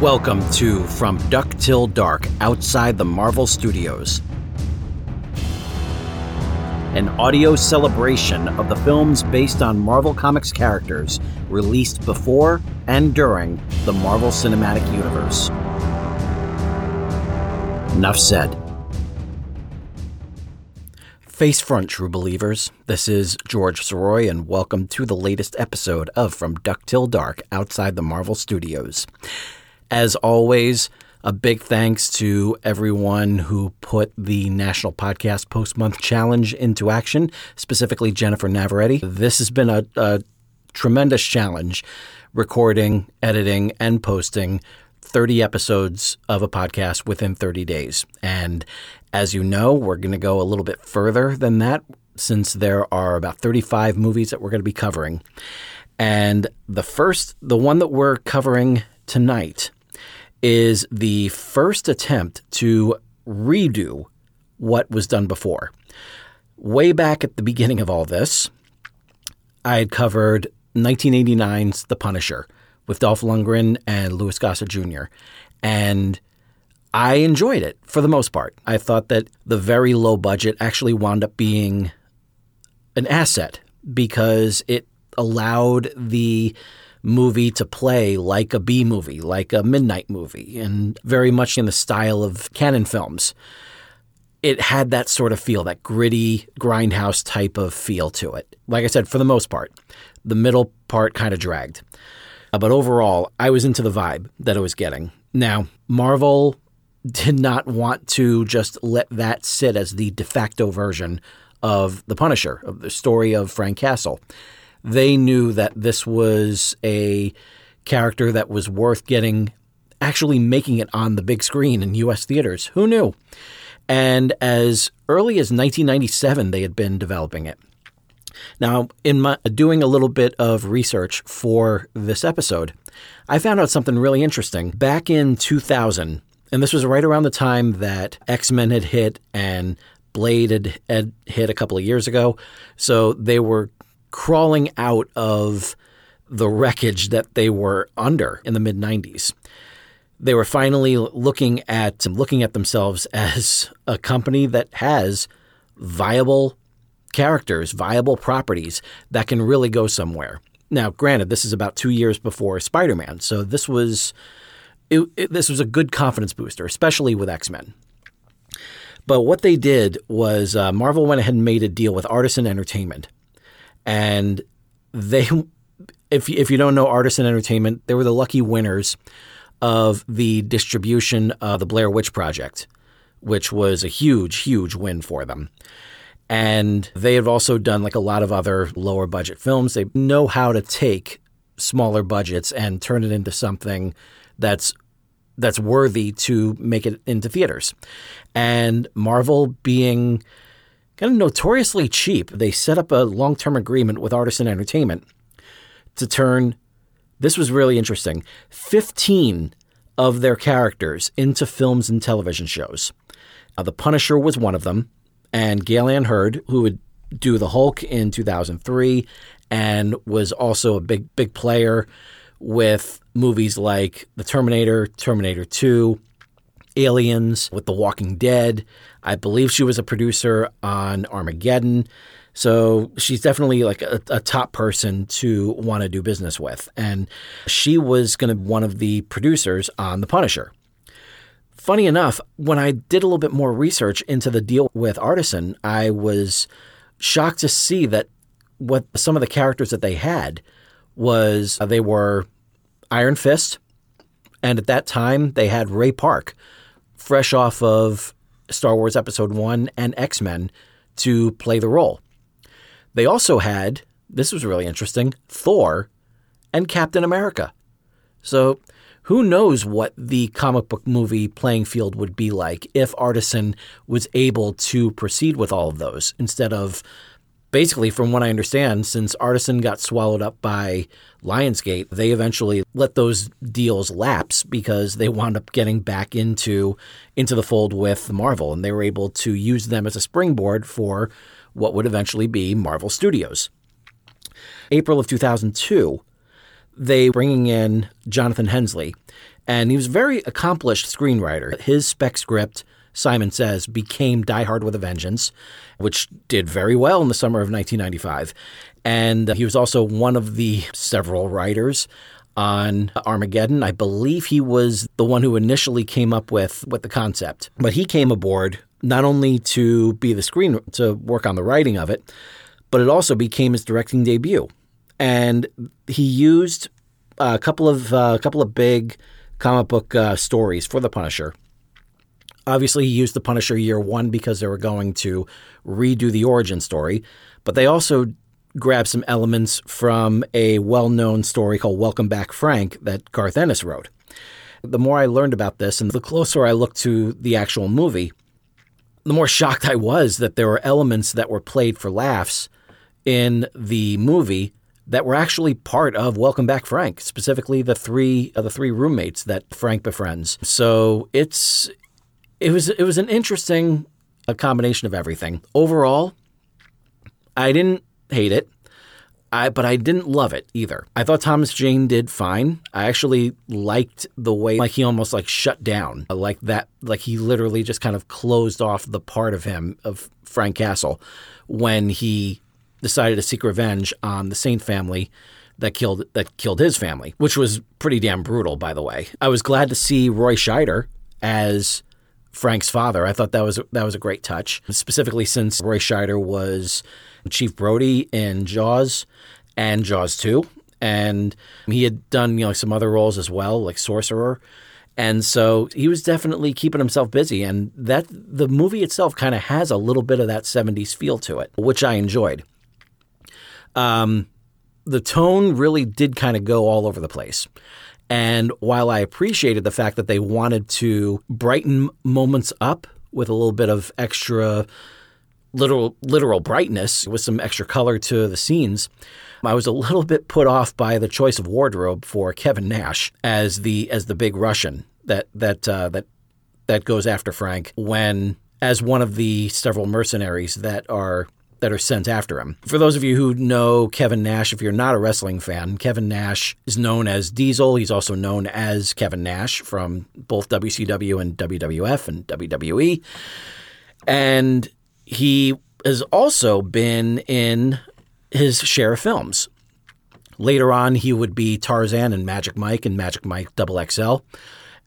Welcome to From Duck Till Dark Outside the Marvel Studios, an audio celebration of the films based on Marvel Comics characters released before and during the Marvel Cinematic Universe. Enough said. Face front, true believers. This is George Soroy, and welcome to the latest episode of From Duck Till Dark Outside the Marvel Studios. As always, a big thanks to everyone who put the National Podcast Post Month Challenge into action, specifically Jennifer Navaretti. This has been a, a tremendous challenge recording, editing, and posting 30 episodes of a podcast within 30 days. And as you know, we're going to go a little bit further than that since there are about 35 movies that we're going to be covering. And the first, the one that we're covering tonight, is the first attempt to redo what was done before. Way back at the beginning of all this, I had covered 1989's The Punisher with Dolph Lundgren and Louis Gossett Jr. And I enjoyed it for the most part. I thought that the very low budget actually wound up being an asset because it allowed the movie to play like a B movie, like a midnight movie, and very much in the style of Cannon films. It had that sort of feel, that gritty, grindhouse type of feel to it. Like I said, for the most part, the middle part kind of dragged. Uh, but overall, I was into the vibe that I was getting. Now, Marvel did not want to just let that sit as the de facto version of The Punisher, of the story of Frank Castle. They knew that this was a character that was worth getting, actually making it on the big screen in U.S. theaters. Who knew? And as early as 1997, they had been developing it. Now, in my, doing a little bit of research for this episode, I found out something really interesting. Back in 2000, and this was right around the time that X Men had hit and Blade had, had hit a couple of years ago. So they were crawling out of the wreckage that they were under in the mid 90s. They were finally looking at looking at themselves as a company that has viable characters, viable properties that can really go somewhere. Now, granted, this is about two years before Spider-Man, so this was it, it, this was a good confidence booster, especially with X Men. But what they did was uh, Marvel went ahead and made a deal with Artisan Entertainment, and they, if if you don't know Artisan Entertainment, they were the lucky winners of the distribution of the Blair Witch Project, which was a huge, huge win for them. And they have also done like a lot of other lower budget films. They know how to take smaller budgets and turn it into something that's that's worthy to make it into theaters. And Marvel being kind of notoriously cheap, they set up a long-term agreement with Artisan Entertainment to turn this was really interesting. 15 of their characters into films and television shows. Now, the Punisher was one of them, and Gale Anne Hurd, who would do the Hulk in 2003 and was also a big, big player with movies like The Terminator, Terminator 2, Aliens, with The Walking Dead. I believe she was a producer on Armageddon. So she's definitely like a, a top person to want to do business with. And she was going to be one of the producers on The Punisher. Funny enough, when I did a little bit more research into the deal with Artisan, I was shocked to see that what some of the characters that they had was uh, they were Iron Fist, and at that time they had Ray Park, fresh off of Star Wars Episode 1 and X Men, to play the role. They also had, this was really interesting, Thor and Captain America. So who knows what the comic book movie playing field would be like if Artisan was able to proceed with all of those instead of basically, from what I understand, since Artisan got swallowed up by Lionsgate, they eventually let those deals lapse because they wound up getting back into into the fold with Marvel, and they were able to use them as a springboard for what would eventually be Marvel Studios. April of 2002, they bringing in Jonathan Hensleigh, And he was a very accomplished screenwriter. His spec script, Simon Says, became Die Hard with a Vengeance, which did very well in the summer of 1995. And he was also one of the several writers on Armageddon. I believe he was the one who initially came up with, with the concept. But he came aboard not only to be the screen to work on the writing of it, but it also became his directing debut. And he used a couple of uh, a couple of big comic book uh, stories for the Punisher. Obviously, he used the Punisher year one because they were going to redo the origin story, but they also grabbed some elements from a well known story called Welcome Back Frank that Garth Ennis wrote. The more I learned about this and the closer I looked to the actual movie, the more shocked I was that there were elements that were played for laughs in the movie that were actually part of Welcome Back Frank, specifically the three of the three roommates that Frank befriends. So it's it was it was an interesting a combination of everything. Overall, I didn't hate it. I, but I didn't love it either. I thought Thomas Jane did fine. I actually liked the way like he almost like shut down, uh, like that, like he literally just kind of closed off the part of him of Frank Castle when he decided to seek revenge on the Saint family that killed that killed his family, which was pretty damn brutal, by the way. I was glad to see Roy Scheider as Frank's father. I thought that was that was a great touch, specifically since Roy Scheider was Chief Brody in Jaws and Jaws 2. And he had done, you know, some other roles as well, like Sorcerer. And so he was definitely keeping himself busy. And that the movie itself kind of has a little bit of that 70s feel to it, which I enjoyed. Um, the tone really did kind of go all over the place. And while I appreciated the fact that they wanted to brighten moments up with a little bit of extra literal literal brightness with some extra color to the scenes. I was a little bit put off by the choice of wardrobe for Kevin Nash as the as the big Russian that that uh, that that goes after Frank when as one of the several mercenaries that are that are sent after him. For those of you who know Kevin Nash, if you're not a wrestling fan, Kevin Nash is known as Diesel. He's also known as Kevin Nash from both WCW and WWF and WWE. And he has also been in his share of films. Later on, he would be Tarzan and Magic Mike and Magic Mike Double XL.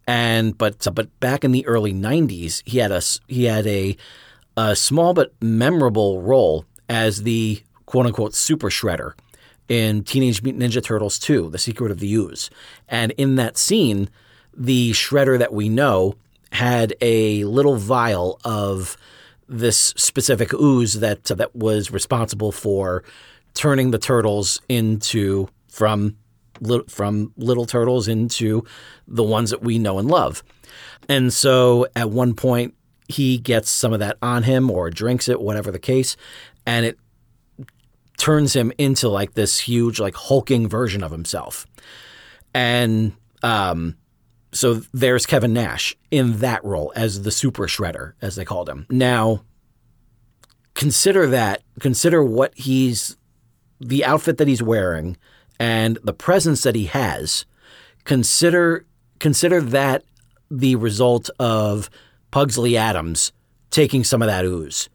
And but but back in the early '90s, he had a he had a a small but memorable role as the quote unquote Super Shredder in Teenage Mutant Ninja Turtles 2: The Secret of the Ooze. And in that scene, the Shredder that we know had a little vial of this specific ooze that uh, that was responsible for turning the turtles into from from little turtles into the ones that we know and love. And so at one point he gets some of that on him or drinks it, whatever the case, and it turns him into like this huge, like hulking version of himself. And um, so there's Kevin Nash in that role as the super shredder, as they called him. Now, consider that, consider what he's, the outfit that he's wearing and the presence that he has. Consider, consider that the result of Pugsley Addams taking some of that ooze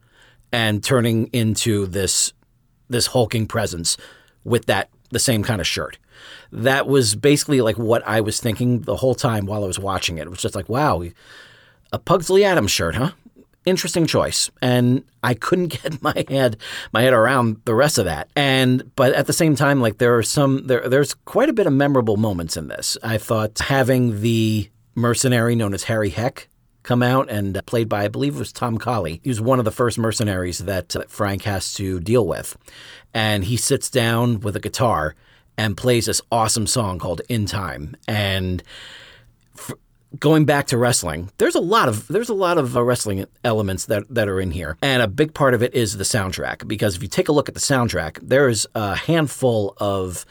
and turning into this, this hulking presence with that, the same kind of shirt that was basically like what I was thinking the whole time while I was watching it. It was just like, wow, a Pugsley Addams shirt, huh? Interesting choice. And I couldn't get my head my head around the rest of that. And but at the same time, like there are some there there's quite a bit of memorable moments in this. I thought having the mercenary known as Harry Heck come out and played by, I believe it was Tom Colley. He was one of the first mercenaries that Frank has to deal with. And he sits down with a guitar and plays this awesome song called In Time. And going back to wrestling, there's a lot of there's a lot of uh, wrestling elements that that are in here, and a big part of it is the soundtrack. Because if you take a look at the soundtrack, there is a handful of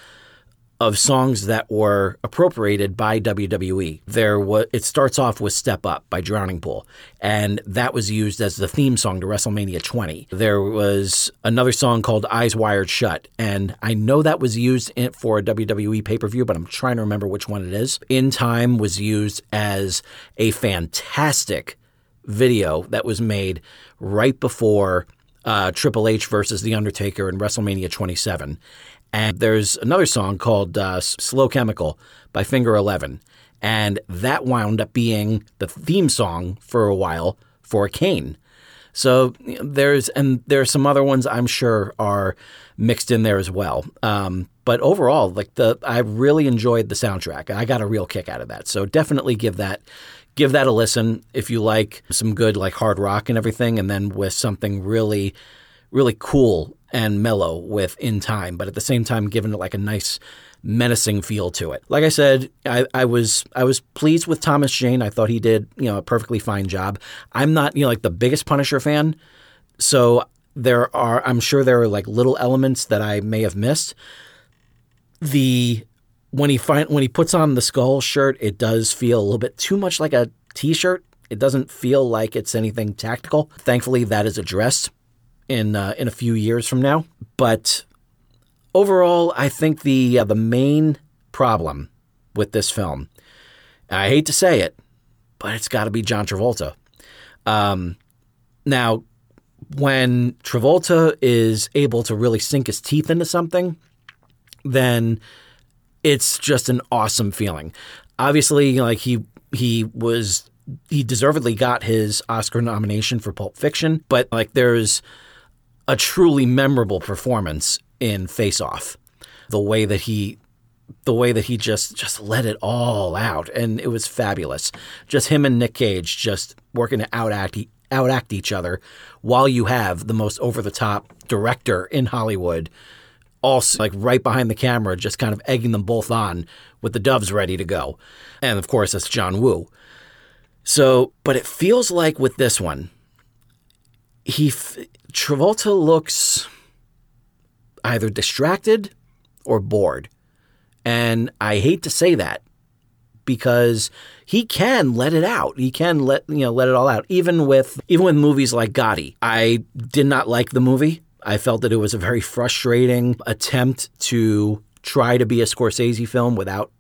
of songs that were appropriated by WWE. There was it starts off with Step Up by Drowning Pool, and that was used as the theme song to WrestleMania 20. There was another song called Eyes Wired Shut, and I know that was used in, for a WWE pay-per-view, but I'm trying to remember which one it is. In Time was used as a fantastic video that was made right before uh, Triple H versus The Undertaker in WrestleMania 27. And there's another song called uh, Slow Chemical by Finger Eleven. And that wound up being the theme song for a while for Kane. So there's, and there's some other ones I'm sure are mixed in there as well. Um, but overall, like the, I really enjoyed the soundtrack. I got a real kick out of that. So definitely give that, give that a listen if you like some good like hard rock and everything, and then with something really, really cool and mellow with In Time, but at the same time giving it like a nice menacing feel to it. Like I said, I, I was I was pleased with Thomas Jane. I thought he did you know a perfectly fine job. I'm not you know like the biggest Punisher fan, so there are I'm sure there are like little elements that I may have missed. The when he find when he puts on the skull shirt, it does feel a little bit too much like a t-shirt. It doesn't feel like it's anything tactical. Thankfully, that is addressed in uh, in a few years from now. But overall, I think the uh, the main problem with this film, I hate to say it, but it's got to be John Travolta. Um, now, when Travolta is able to really sink his teeth into something, then it's just an awesome feeling. Obviously, like he he was he deservedly got his Oscar nomination for Pulp Fiction, but like there's a truly memorable performance in Face Off. The way that he the way that he just just let it all out and it was fabulous. Just him and Nick Cage just working to outact outact each other while you have the most over the top director in Hollywood also like right behind the camera just kind of egging them both on with the doves ready to go. And of course that's John Woo. So, but it feels like with this one he Travolta looks either distracted or bored. And I hate to say that because he can let it out. He can let you know let it all out. Even with even with movies like Gotti, I did not like the movie. I felt that it was a very frustrating attempt to try to be a Scorsese film without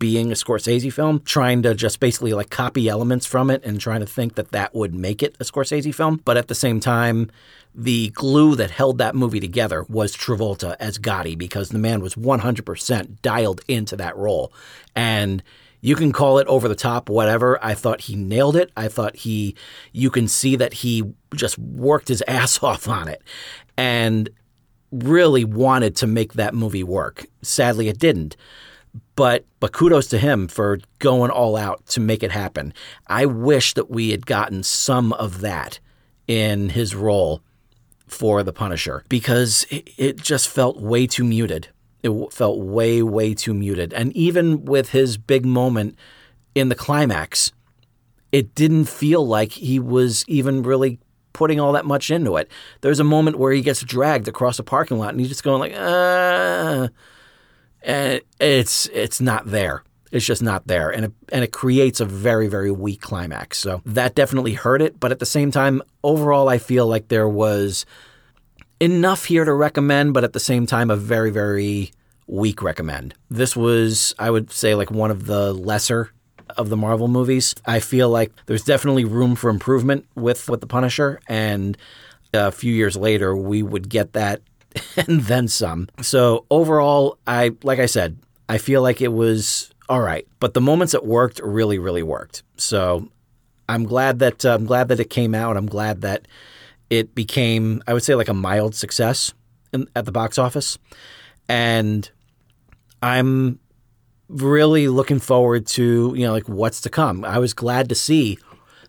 being a Scorsese film, trying to just basically like copy elements from it and trying to think that that would make it a Scorsese film. But at the same time, the glue that held that movie together was Travolta as Gotti because the man was 100% dialed into that role. And you can call it over the top, whatever. I thought he nailed it. I thought he, you can see that he just worked his ass off on it and really wanted to make that movie work. Sadly, it didn't. But but kudos to him for going all out to make it happen. I wish that we had gotten some of that in his role for the Punisher because it, just felt way too muted. It felt way, way too muted. And even with his big moment in the climax, it didn't feel like he was even really putting all that much into it. There's a moment where he gets dragged across a parking lot and he's just going like, uh, and it's it's not there. It's just not there, and it, and it creates a very very weak climax. So that definitely hurt it. But at the same time, overall, I feel like there was enough here to recommend, but at the same time, a very very weak recommend. This was, I would say, like one of the lesser of the Marvel movies. I feel like there's definitely room for improvement with with the Punisher, and a few years later, we would get that and then some. So overall, I like I said, I feel like it was all right, but the moments it worked really, really worked. So I'm glad that uh, I'm glad that it came out. I'm glad that it became, I would say, like a mild success in, at the box office, and I'm really looking forward to you know like what's to come. I was glad to see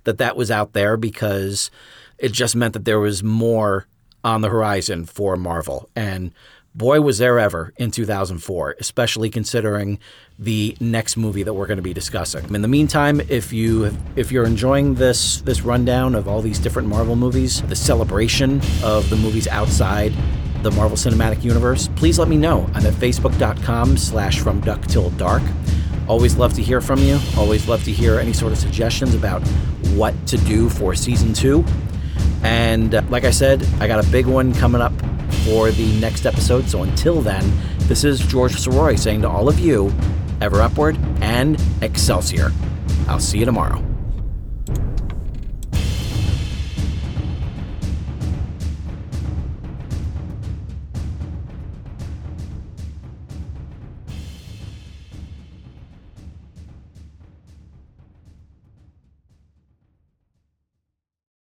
that that was out there because it just meant that there was more on the horizon for Marvel. And boy, was there ever in 2004, especially considering the next movie that we're going to be discussing. In the meantime, if you if you're enjoying this this rundown of all these different Marvel movies, the celebration of the movies outside the Marvel Cinematic Universe, please let me know. I'm at facebook.com slash from duck till dark. Always love to hear from you. Always love to hear any sort of suggestions about what to do for season two. And uh, like I said, I got a big one coming up for the next episode. So until then, this is George Soroy saying to all of you, ever upward and Excelsior. I'll see you tomorrow.